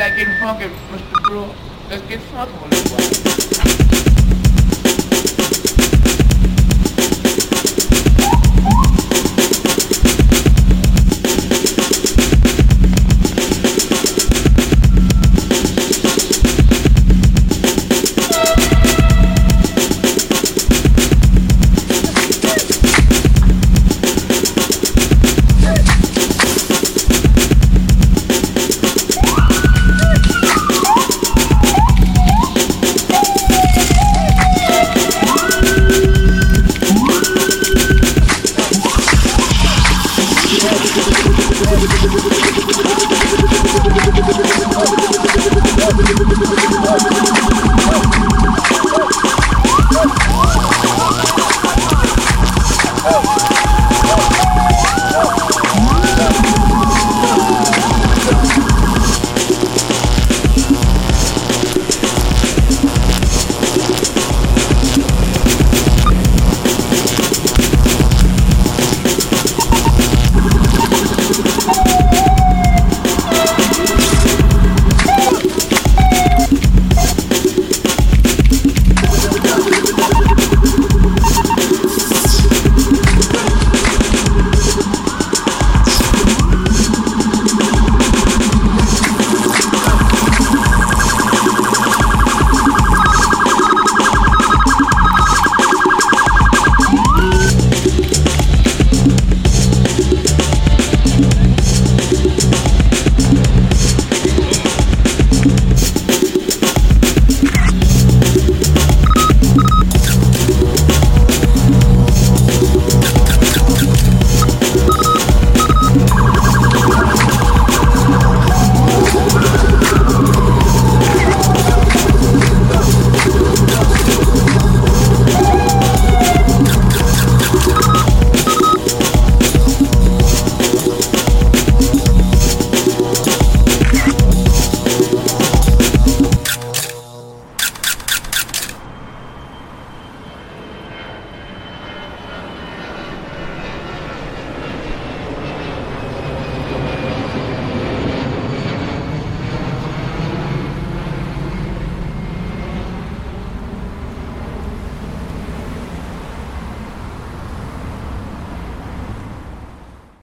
like getting funky, Mr. Brewer. Let's get funky a little while.